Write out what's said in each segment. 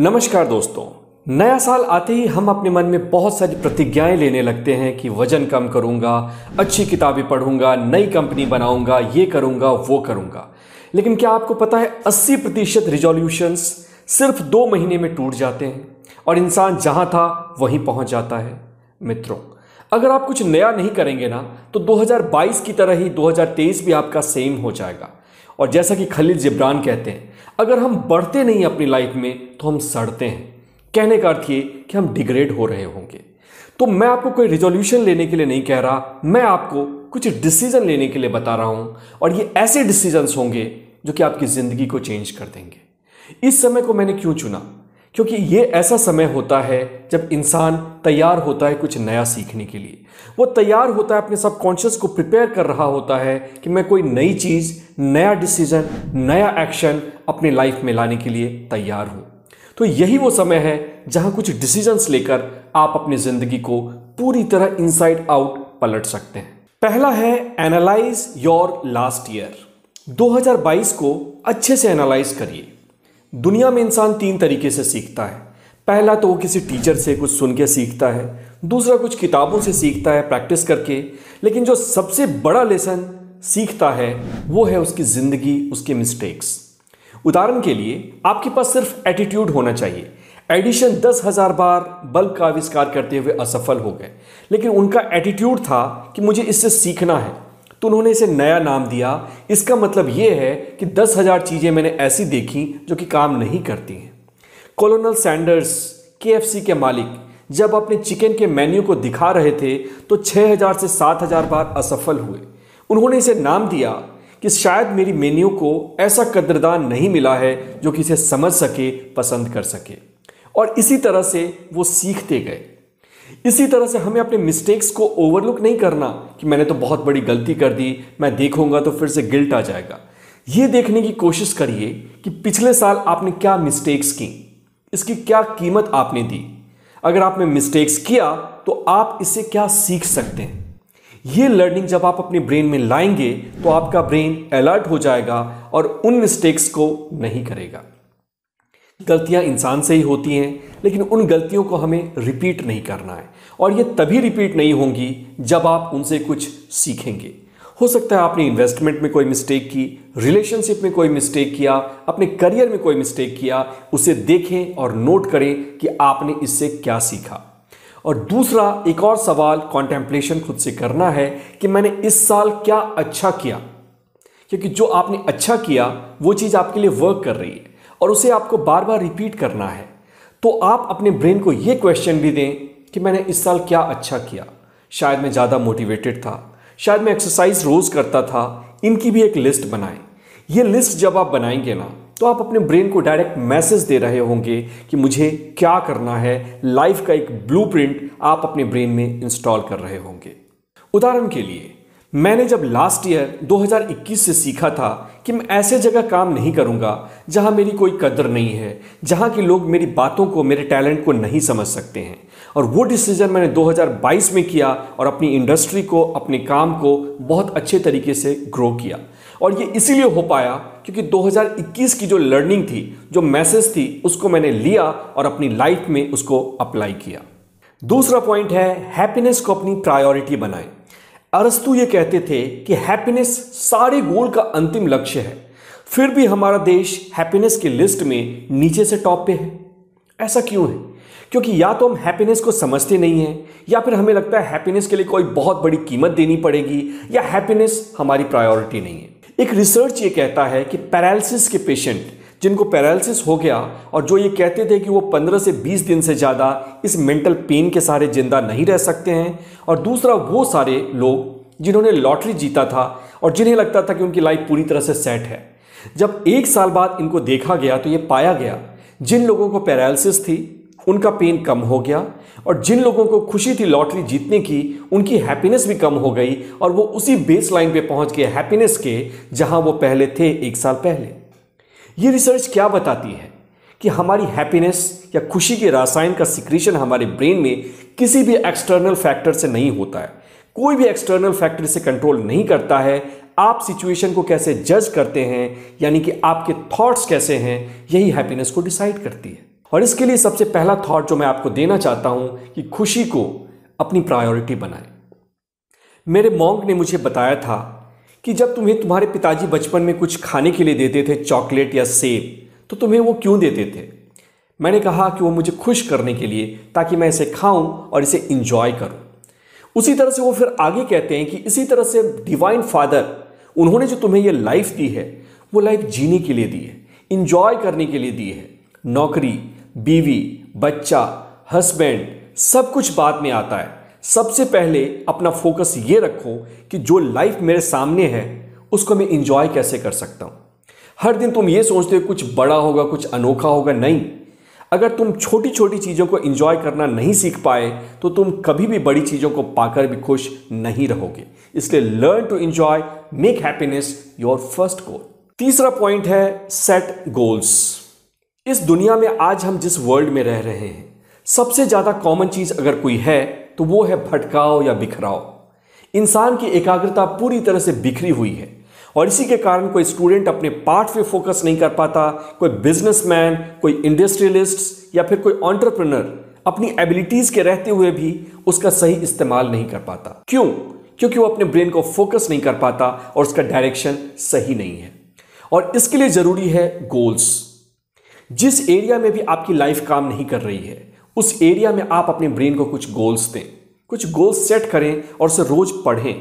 नमस्कार दोस्तों। नया साल आते ही हम अपने मन में बहुत सारी प्रतिज्ञाएँ लेने लगते हैं कि वज़न कम करूँगा, अच्छी किताबें पढ़ूँगा, नई कंपनी बनाऊँगा, ये करूँगा, वो करूँगा। लेकिन क्या आपको पता है 80 प्रतिशत रिजोल्यूशंस सिर्फ़ दो महीने में टूट जाते हैं और इंसान जहाँ था, वहीं पहुँच जाता है। मित्रों, अगर आप कुछ नया नहीं करेंगे ना तो 2022 की तरह ही 2023 भी आपका सेम हो जाएगा। और जैसा कि खलील जिब्रान कहते हैं, अगर हम बढ़ते नहीं अपनी लाइफ में तो हम सड़ते हैं। कहने का अर्थ ये कि हम डिग्रेड हो रहे होंगे। तो मैं आपको कोई रिजोल्यूशन लेने के लिए नहीं कह रहा, मैं आपको कुछ डिसीज़न लेने के लिए बता रहा हूँ, और ये ऐसे डिसीजंस होंगे जो कि आपकी ज़िंदगी को चेंज कर देंगे। इस समय को मैंने क्यों चुना? क्योंकि ये ऐसा समय होता है जब इंसान तैयार होता है कुछ नया सीखने के लिए। वो तैयार होता है, अपने सबकॉन्शियस को प्रिपेयर कर रहा होता है कि मैं कोई नई चीज़, नया डिसीज़न नया एक्शन अपने लाइफ में लाने के लिए तैयार हूँ। तो यही वो समय है जहाँ कुछ डिसीजंस लेकर आप अपनी ज़िंदगी को पूरी तरह इनसाइड आउट पलट सकते हैं। पहला है एनालाइज योर लास्ट ईयर 2022 को अच्छे से एनालाइज करिए। दुनिया में इंसान तीन तरीके से सीखता है। पहला तो वो किसी टीचर से कुछ सुन के सीखता है, दूसरा कुछ किताबों से सीखता है प्रैक्टिस करके, लेकिन जो सबसे बड़ा लेसन सीखता है, वो है उसकी ज़िंदगी, उसके मिस्टेक्स उदाहरण के लिए, आपके पास सिर्फ़ एटीट्यूड होना चाहिए। एडिशन दस हज़ार बार बल्ब का आविष्कार करते हुए असफल हो गए। लेकिन उनका एटीट्यूड था कि मुझे इससे सीखना है। तो उन्होंने इसे नया नाम दिया। इसका मतलब यह है कि दस हज़ार चीज़ें मैंने ऐसी देखी जो कि काम नहीं करती हैं। कॉलोनल सैंडर्स के के मालिक, जब अपने चिकन के मेन्यू को दिखा रहे थे तो 6000 से 7000 बार असफल हुए। उन्होंने इसे नाम दिया कि शायद मेरी मेन्यू को ऐसा कदरदान नहीं मिला है जो कि इसे समझ सके, पसंद कर सके। और इसी तरह से वो सीखते गए। इसी तरह से हमें अपने मिस्टेक्स को ओवरलुक नहीं करना कि मैंने तो बहुत बड़ी गलती कर दी, मैं देखूँगा तो फिर से गिल्ट आ जाएगा। ये देखने की कोशिश करिए कि पिछले साल आपने क्या मिस्टेक्स की, इसकी क्या कीमत आपने दी। अगर आपने मिस्टेक्स किया तो आप इससे क्या सीख सकते हैं? ये लर्निंग जब आप अपने ब्रेन में लाएँगे तो आपका ब्रेन अलर्ट हो जाएगा और उन मिस्टेक्स को नहीं करेगा। गलतियाँ इंसान से ही होती हैं, लेकिन उन गलतियों को हमें रिपीट नहीं करना है। और ये तभी रिपीट नहीं होंगी जब आप उनसे कुछ सीखेंगे। हो सकता है आपने इन्वेस्टमेंट में कोई मिस्टेक की रिलेशनशिप में कोई मिस्टेक किया, अपने करियर में कोई मिस्टेक किया, उसे देखें और नोट करें कि आपने इससे क्या सीखा। और दूसरा, एक और सवाल कॉन्टेम्पलेशन खुद से करना है कि मैंने इस साल क्या अच्छा किया? क्योंकि जो आपने अच्छा किया, वो चीज़ आपके लिए वर्क कर रही है। और उसे आपको बार बार रिपीट करना है। तो आप अपने ब्रेन को ये क्वेश्चन भी दें कि मैंने इस साल क्या अच्छा किया। शायद मैं ज़्यादा मोटिवेटेड था। शायद मैं एक्सरसाइज रोज़ करता था। इनकी भी एक लिस्ट बनाएँ। ये लिस्ट जब आप बनाएँगे ना तो आप अपने ब्रेन को डायरेक्ट मैसेज दे रहे होंगे कि मुझे क्या करना है। लाइफ का एक ब्लूप्रिंट आप अपने ब्रेन में इंस्टॉल कर रहे होंगे। उदाहरण के लिए मैंने जब लास्ट ईयर 2021 से सीखा था कि मैं ऐसे जगह काम नहीं करूँगा, जहाँ मेरी कोई कदर नहीं है, जहाँ के लोग मेरी बातों को, मेरे टैलेंट को नहीं समझ सकते हैं। और वो डिसीज़न मैंने 2022 में किया और अपनी इंडस्ट्री को, अपने काम को बहुत अच्छे तरीके से ग्रो किया। और ये इसीलिए हो पाया क्योंकि 2021 की जो लर्निंग थी, जो मैसेज थी, उसको मैंने लिया और अपनी लाइफ में उसको अप्लाई किया। दूसरा पॉइंट है हैप्पीनेस को अपनी प्रायोरिटी बनाएँ। अरस्तु ये कहते थे कि हैप्पीनेस सारे गोल का अंतिम लक्ष्य है। फिर भी हमारा देश हैप्पीनेस की लिस्ट में नीचे से टॉप पे है। ऐसा क्यों है? क्योंकि या तो हम हैप्पीनेस को समझते नहीं हैं, या फिर हमें लगता है हैप्पीनेस के लिए कोई बहुत बड़ी कीमत देनी पड़ेगी, या हैप्पीनेस हमारी प्रायोरिटी नहीं है। एक रिसर्च ये कहता है कि पैरालिसिस के पेशेंट जिनको पैरालिसिस हो गया और जो ये कहते थे कि वो 15 से 20 दिन से ज़्यादा इस मेंटल पेन के सहारे ज़िंदा नहीं रह सकते हैं। और दूसरा वो सारे लोग जिन्होंने लॉटरी जीता था और जिन्हें लगता था कि उनकी लाइफ पूरी तरह से सेट है। जब एक साल बाद इनको देखा गया तो ये पाया गया, जिन लोगों को पैरालिसिस थी, उनका पेन कम हो गया और जिन लोगों को खुशी थी लॉटरी जीतने की, उनकी हैप्पीनेस भी कम हो गई और वो उसी बेस लाइन पे पहुँच गए हैप्पीनेस के, जहाँ वो पहले थे एक साल पहले। ये रिसर्च क्या बताती है? कि हमारी हैप्पीनेस या खुशी के रासायन का सिक्रीशन हमारे ब्रेन में किसी भी एक्सटर्नल फैक्टर से नहीं होता है। कोई भी एक्सटर्नल फैक्टर से कंट्रोल नहीं करता है। आप सिचुएशन को कैसे जज करते हैं? यानी कि आपके थॉट्स कैसे हैं? यही हैप्पीनेस को डिसाइड करती है। और इसके लिए सबसे पहला थॉट जो मैं आपको देना चाहता हूँ कि खुशी को अपनी प्रायोरिटी बनाएँ। मेरे मॉन्क ने मुझे बताया था कि जब तुम्हें तुम्हारे पिताजी बचपन में कुछ खाने के लिए देते थे, चॉकलेट या सेब तो तुम्हें वो क्यों देते थे? मैंने कहा कि वो मुझे खुश करने के लिए, ताकि मैं इसे खाऊं और इसे इंजॉय करूँ। उसी तरह से वो फिर आगे कहते हैं कि इसी तरह से डिवाइन फादर उन्होंने जो तुम्हें ये लाइफ दी है, वो लाइफ जीने के लिए दी है इंजॉय करने के लिए दी है। नौकरी, बीवी, बच्चा हस्बैंड सब कुछ बाद में आता है। सबसे पहले अपना फोकस ये रखो कि जो लाइफ मेरे सामने है, उसको मैं इंजॉय कैसे कर सकता हूँ। हर दिन तुम ये सोचते हो, कुछ बड़ा होगा, कुछ अनोखा होगा। नहीं। अगर तुम छोटी छोटी चीज़ों को इंजॉय करना नहीं सीख पाए तो तुम कभी भी बड़ी चीज़ों को पाकर भी खुश नहीं रहोगे। इसलिए learn to enjoy make happiness your first goal तीसरा पॉइंट है सेट गोल्स इस दुनिया में आज हम जिस वर्ल्ड में रह रहे हैं, सबसे ज़्यादा कॉमन चीज़ अगर कोई है तो वो है भटकाव या बिखराव इंसान की एकाग्रता पूरी तरह से बिखरी हुई है और इसी के कारण कोई स्टूडेंट अपने पार्ट पे फोकस नहीं कर पाता, कोई बिजनेसमैन, कोई इंडस्ट्रियलिस्ट या फिर कोई ऑन्टरप्रनर अपनी एबिलिटीज के रहते हुए भी उसका सही इस्तेमाल नहीं कर पाता। क्यों? क्योंकि वो अपने ब्रेन को फोकस नहीं कर पाता और उसका डायरेक्शन सही नहीं है। और इसके लिए ज़रूरी है गोल्स। जिस एरिया में भी आपकी लाइफ काम नहीं कर रही है उस एरिया में आप अपने ब्रेन को कुछ गोल्स दें, कुछ गोल्स सेट करें और उसे रोज पढ़ें।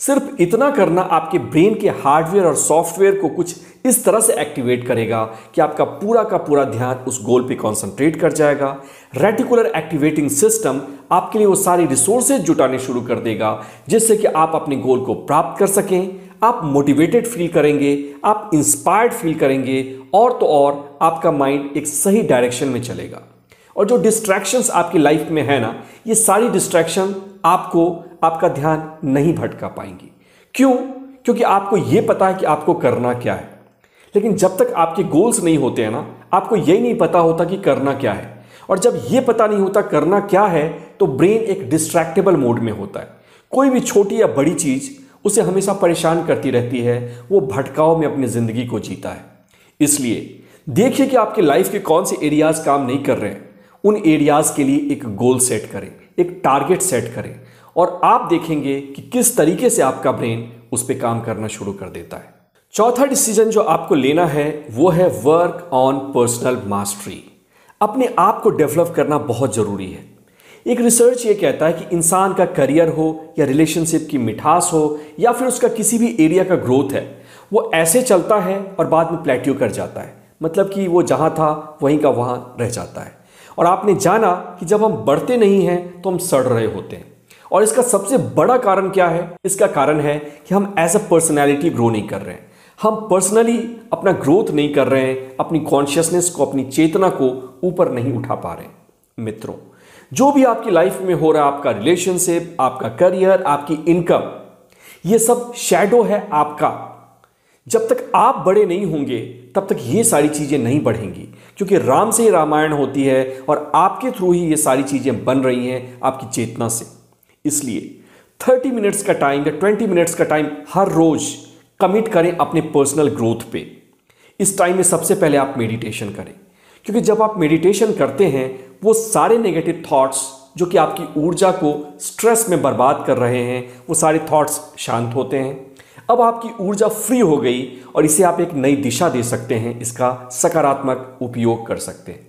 सिर्फ़ इतना करना आपके ब्रेन के हार्डवेयर और सॉफ्टवेयर को कुछ इस तरह से एक्टिवेट करेगा कि आपका पूरा का पूरा ध्यान उस गोल पे कंसंट्रेट कर जाएगा। रेटिकुलर एक्टिवेटिंग सिस्टम आपके लिए वो सारी रिसोर्सेज जुटाने शुरू कर देगा, जिससे कि आप अपने गोल को प्राप्त कर सकें। आप मोटिवेटेड फील करेंगे, आप इंस्पायर्ड फील करेंगे और तो और आपका माइंड एक सही डायरेक्शन में चलेगा। और जो डिस्ट्रैक्शंस आपकी लाइफ में है ना, ये सारी डिस्ट्रैक्शन आपको, आपका ध्यान नहीं भटका पाएँगी। क्यों? क्योंकि आपको ये पता है कि आपको करना क्या है। लेकिन जब तक आपके गोल्स नहीं होते हैं ना, आपको यही नहीं पता होता कि करना क्या है। और जब ये पता नहीं होता करना क्या है तो ब्रेन एक डिस्ट्रैक्टेबल मोड में होता है। कोई भी छोटी या बड़ी चीज़, उसे हमेशा परेशान करती रहती है, वो भटकाव में अपनी ज़िंदगी को जीता है। इसलिए, देखिए कि आपके लाइफ के कौन से एरियाज़ काम नहीं कर रहे हैं। उन एरियाज़ के लिए एक गोल सेट करें, एक टारगेट सेट करें और आप देखेंगे कि किस तरीके से आपका ब्रेन उस पर काम करना शुरू कर देता है। चौथा डिसीज़न जो आपको लेना है, वो है वर्क ऑन पर्सनल मास्टरी अपने आप को डेवलप करना बहुत ज़रूरी है। एक रिसर्च ये कहता है कि इंसान का करियर हो या रिलेशनशिप की मिठास हो या फिर उसका किसी भी एरिया का ग्रोथ है, वो ऐसे चलता है और बाद में प्लेट्यू कर जाता है। मतलब कि वो जहाँ था, वहीं का वहाँ रह जाता है। और आपने जाना कि जब हम बढ़ते नहीं हैं तो हम सड़ रहे होते हैं। और इसका सबसे बड़ा कारण क्या है? इसका कारण है कि हम एज अ पर्सनैलिटी ग्रो नहीं कर रहे हैं। हम पर्सनली अपना ग्रोथ नहीं कर रहे हैं, अपनी कॉन्शियसनेस को, अपनी चेतना को ऊपर नहीं उठा पा रहे मित्रों, जो भी आपकी लाइफ में हो रहा है, आपका रिलेशनशिप आपका करियर आपकी इनकम ये सब शेडो है आपका। जब तक आप बड़े नहीं होंगे, तब तक ये सारी चीज़ें नहीं बढ़ेंगी। क्योंकि राम से ही रामायण होती है और आपके थ्रू ही ये सारी चीज़ें बन रही हैं आपकी चेतना से। इसलिए थर्टी मिनट्स का टाइम या ट्वेंटी मिनट्स का टाइम हर रोज कमिट करें अपने पर्सनल ग्रोथ पे। इस टाइम में सबसे पहले आप मेडिटेशन करें। क्योंकि जब आप मेडिटेशन करते हैं, वो सारे नेगेटिव थॉट्स जो कि आपकी ऊर्जा को स्ट्रेस में बर्बाद कर रहे हैं, वो सारे थॉट्स शांत होते हैं। अब आपकी ऊर्जा फ्री हो गई और इसे आप एक नई दिशा दे सकते हैं, इसका सकारात्मक उपयोग कर सकते हैं।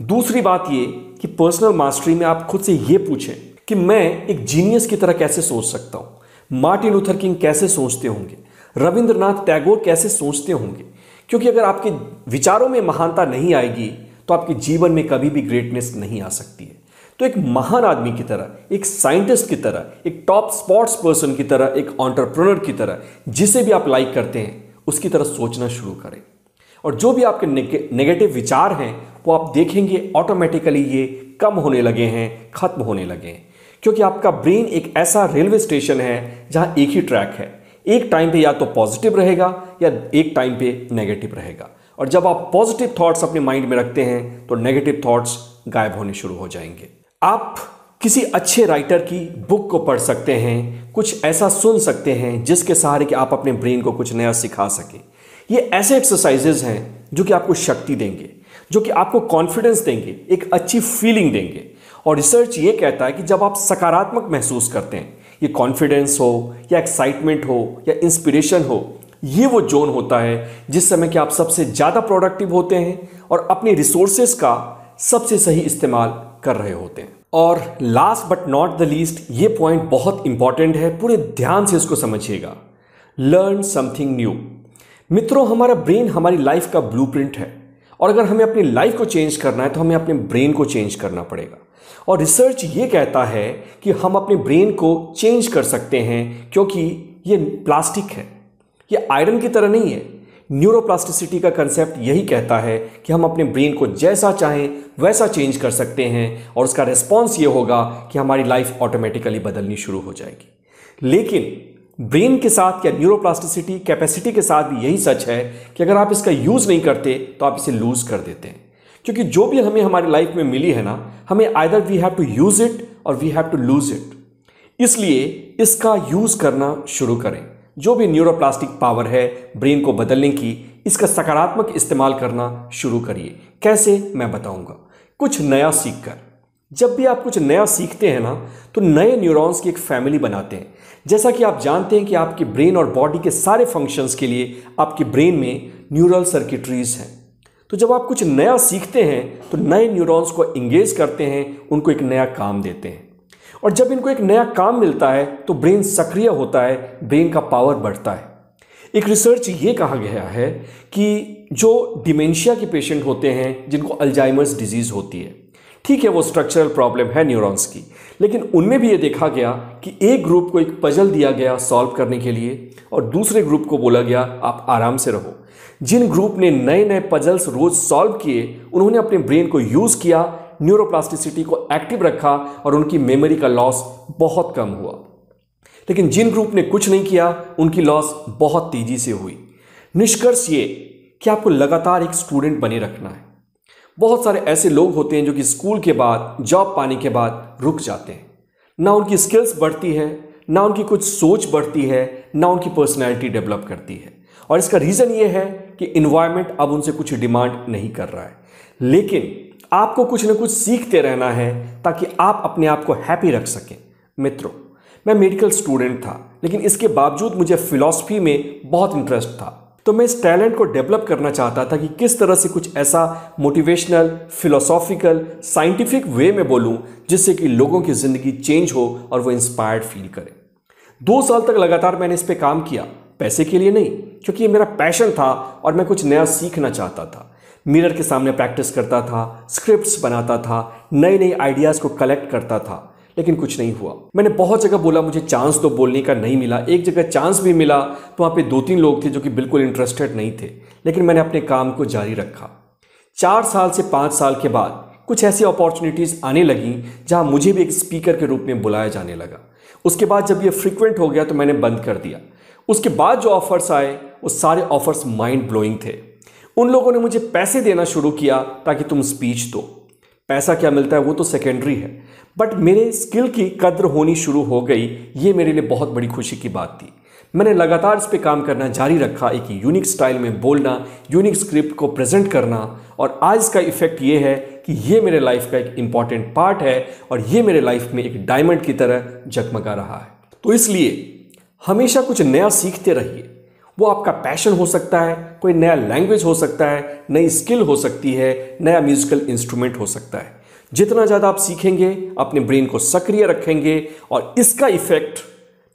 दूसरी बात ये कि पर्सनल मास्टरी में आप खुद से ये पूछें कि मैं एक जीनियस की तरह कैसे सोच सकता हूँ? मार्टिन लूथर किंग कैसे सोचते होंगे? रविंद्रनाथ टैगोर कैसे सोचते होंगे? क्योंकि अगर आपके विचारों में महानता नहीं आएगी तो आपके जीवन में कभी भी ग्रेटनेस नहीं आ सकती है। तो एक महान आदमी की तरह, एक साइंटिस्ट की तरह, एक टॉप स्पोर्ट्स पर्सन की तरह, एक ऑन्टरप्रनर की तरह, जिसे भी आप लाइक करते हैं, उसकी तरह सोचना शुरू करें। और जो भी आपके नेगेटिव विचार हैं, वो आप देखेंगे ऑटोमेटिकली ये कम होने लगे हैं, खत्म होने लगे हैं। क्योंकि आपका ब्रेन एक ऐसा रेलवे स्टेशन है, जहाँ एक ही ट्रैक है। एक टाइम पे या तो पॉजिटिव रहेगा, या एक टाइम पे नेगेटिव रहेगा। और जब आप पॉजिटिव थॉट्स अपने माइंड में रखते हैं तो नेगेटिव थॉट्स गायब होने शुरू हो जाएँगे। आप किसी अच्छे राइटर की बुक को पढ़ सकते हैं, कुछ ऐसा सुन सकते हैं, जिसके सहारे कि आप अपने ब्रेन को कुछ नया सिखा सकें। ये ऐसे एक्सरसाइजेज हैं जो कि आपको शक्ति देंगे, जो कि आपको कॉन्फिडेंस देंगे, एक अच्छी फीलिंग देंगे। और रिसर्च ये कहता है कि जब आप सकारात्मक महसूस करते हैं, ये कॉन्फिडेंस हो, या एक्साइटमेंट हो, या इंस्पिरेशन हो, ये वो जोन होता है जिस समय कि आप सबसे ज़्यादा प्रोडक्टिव होते हैं और अपने रिसोर्सेस का सबसे सही इस्तेमाल कर रहे होते हैं। और last but not the least ये पॉइंट बहुत इंपॉर्टेंट है, पूरे ध्यान से इसको समझिएगा। लर्न समथिंग न्यू मित्रों, हमारा ब्रेन हमारी लाइफ का ब्लूप्रिंट है। और अगर हमें अपनी लाइफ को चेंज करना है तो हमें अपने ब्रेन को चेंज करना पड़ेगा। और रिसर्च ये कहता है कि हम अपने ब्रेन को चेंज कर सकते हैं, क्योंकि ये प्लास्टिक है। ये आयरन की तरह नहीं है। न्यूरोप्लास्टिसिटी का कंसेप्ट यही कहता है कि हम अपने ब्रेन को जैसा चाहें, वैसा चेंज कर सकते हैं और उसका रिस्पॉन्स ये होगा कि हमारी लाइफ ऑटोमेटिकली बदलनी शुरू हो जाएगी। लेकिन ब्रेन के साथ या न्यूरोप्लास्टिसिटी कैपेसिटी के साथ भी यही सच है कि अगर आप इसका यूज़ नहीं करते तो आप इसे लूज़ कर देते हैं। क्योंकि जो भी हमें हमारी लाइफ में मिली है ना, हमें either we have to use it और we have to lose it इसलिए इसका यूज़ करना शुरू करें। जो भी न्यूरोप्लास्टिक पावर है ब्रेन को बदलने की, इसका सकारात्मक इस्तेमाल करना शुरू करिए। कैसे? मैं बताऊँगा। कुछ नया सीखकर। जब भी आप कुछ नया सीखते हैं ना तो नए न्यूरॉन्स की एक फैमिली बनाते हैं। जैसा कि आप जानते हैं कि आपके ब्रेन और बॉडी के सारे फ़ंक्शंस के लिए आपके ब्रेन में न्यूरल सर्किटरीज हैं। तो जब आप कुछ नया सीखते हैं तो नए न्यूरॉन्स को इंगेज करते हैं, उनको एक नया काम देते हैं। और जब इनको एक नया काम मिलता है तो ब्रेन सक्रिय होता है, ब्रेन का पावर बढ़ता है। एक रिसर्च ये कहा गया है कि जो डिमेंशिया के पेशेंट होते हैं, जिनको अल्जाइमर्स डिज़ीज़ होती है, ठीक है, वो स्ट्रक्चरल प्रॉब्लम है न्यूरॉन्स की, लेकिन उनमें भी ये देखा गया कि एक ग्रुप को एक पजल दिया गया सॉल्व करने के लिए, और दूसरे ग्रुप को बोला गया, आप आराम से रहो। जिन ग्रुप ने नए नए पजल्स रोज सॉल्व किए, उन्होंने अपने ब्रेन को यूज़ किया न्यूरोप्लास्टिसिटी को एक्टिव रखा और उनकी मेमोरी का लॉस बहुत कम हुआ। लेकिन जिन ग्रुप ने कुछ नहीं किया, उनकी लॉस बहुत तेज़ी से हुई। निष्कर्ष ये कि आपको लगातार एक स्टूडेंट बने रखना है। बहुत सारे ऐसे लोग होते हैं जो कि स्कूल के बाद, जॉब पाने के बाद रुक जाते हैं। ना उनकी स्किल्स बढ़ती है, ना उनकी कुछ सोच बढ़ती है, ना उनकी पर्सनैलिटी डेवलप करती है। और इसका रीज़न ये है कि इन्वायरमेंट अब उनसे कुछ डिमांड नहीं कर रहा है। लेकिन आपको कुछ ना कुछ सीखते रहना है ताकि आप अपने आप को हैप्पी रख सकें। मित्रों, मैं मेडिकल स्टूडेंट था, लेकिन इसके बावजूद मुझे फिलॉसफी में बहुत इंटरेस्ट था। तो मैं इस टैलेंट को डेवलप करना चाहता था कि किस तरह से कुछ ऐसा मोटिवेशनल फिलोसॉफिकल साइंटिफिक वे में बोलूँ, जिससे कि लोगों की ज़िंदगी चेंज हो और वो इंस्पायर्ड फील करें। दो साल तक लगातार मैंने इस पर काम किया, पैसे के लिए नहीं, क्योंकि ये मेरा पैशन था और मैं कुछ नया सीखना चाहता था। मिरर के सामने प्रैक्टिस करता था, स्क्रिप्ट्स बनाता था नए नए आइडियाज़ को कलेक्ट करता था, लेकिन कुछ नहीं हुआ। मैंने बहुत जगह बोला, मुझे चांस तो बोलने का नहीं मिला। एक जगह चांस भी मिला तो वहाँ पे दो तीन लोग थे जो कि बिल्कुल इंटरेस्टेड नहीं थे, लेकिन मैंने अपने काम को जारी रखा। चार साल से पाँच साल के बाद कुछ ऐसी अपॉर्चुनिटीज़ आने लगी, जहाँ मुझे भी एक स्पीकर के रूप में बुलाया जाने लगा। उसके बाद जब ये फ्रिक्वेंट हो गया तो मैंने बंद कर दिया। उसके बाद जो ऑफर्स आए, वो सारे ऑफर्स माइंड ब्लोइंग थे। उन लोगों ने मुझे पैसे देना शुरू किया ताकि तुम स्पीच दो। पैसा क्या मिलता है वो तो सेकेंडरी है। बट मेरे स्किल की कद्र होनी शुरू हो गई, ये मेरे लिए बहुत बड़ी खुशी की बात थी। मैंने लगातार इस पर काम करना जारी रखा, एक यूनिक स्टाइल में बोलना यूनिक स्क्रिप्ट को प्रेजेंट करना, और आज इसका इफ़ेक्ट ये है कि ये मेरे लाइफ का एक इंपॉर्टेंट पार्ट है, और ये मेरे लाइफ में एक डायमंड की तरह जगमगा रहा है। तो इसलिए, हमेशा कुछ नया सीखते रहिए। वो आपका पैशन हो सकता है, कोई नया लैंग्वेज हो सकता है, नई स्किल हो सकती है, नया म्यूजिकल इंस्ट्रूमेंट हो सकता है। जितना ज़्यादा आप सीखेंगे, अपने ब्रेन को सक्रिय रखेंगे और इसका इफ़ेक्ट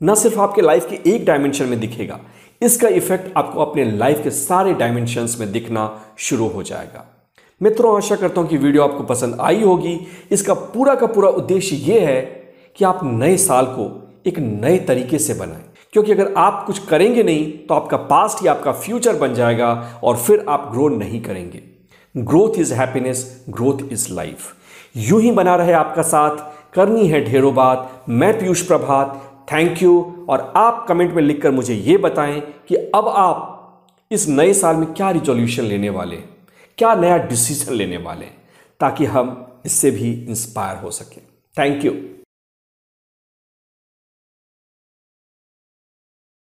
न सिर्फ़ आपके लाइफ के एक डायमेंशन में दिखेगा, इसका इफ़ेक्ट आपको अपने लाइफ के सारे डायमेंशंस में दिखना शुरू हो जाएगा। मित्रों, आशा करता हूँ कि वीडियो आपको पसंद आई होगी। इसका पूरा का पूरा उद्देश्य यह है कि आप नए साल को एक नए तरीके से बनाएँ। क्योंकि अगर आप कुछ करेंगे नहीं तो आपका पास्ट ही आपका फ्यूचर बन जाएगा और फिर आप ग्रो नहीं करेंगे। Growth is happiness growth is life यूँ ही बना रहे आपका साथ। करनी है ढेरों बात। मैं पीयूष प्रभात। थैंक यू और आप कमेंट में लिखकर मुझे ये बताएँ कि अब आप इस नए साल में क्या रिजोल्यूशन लेने वाले क्या नया डिसीज़न लेने वाले ताकि हम इससे भी इंस्पायर हो सकें। Thank you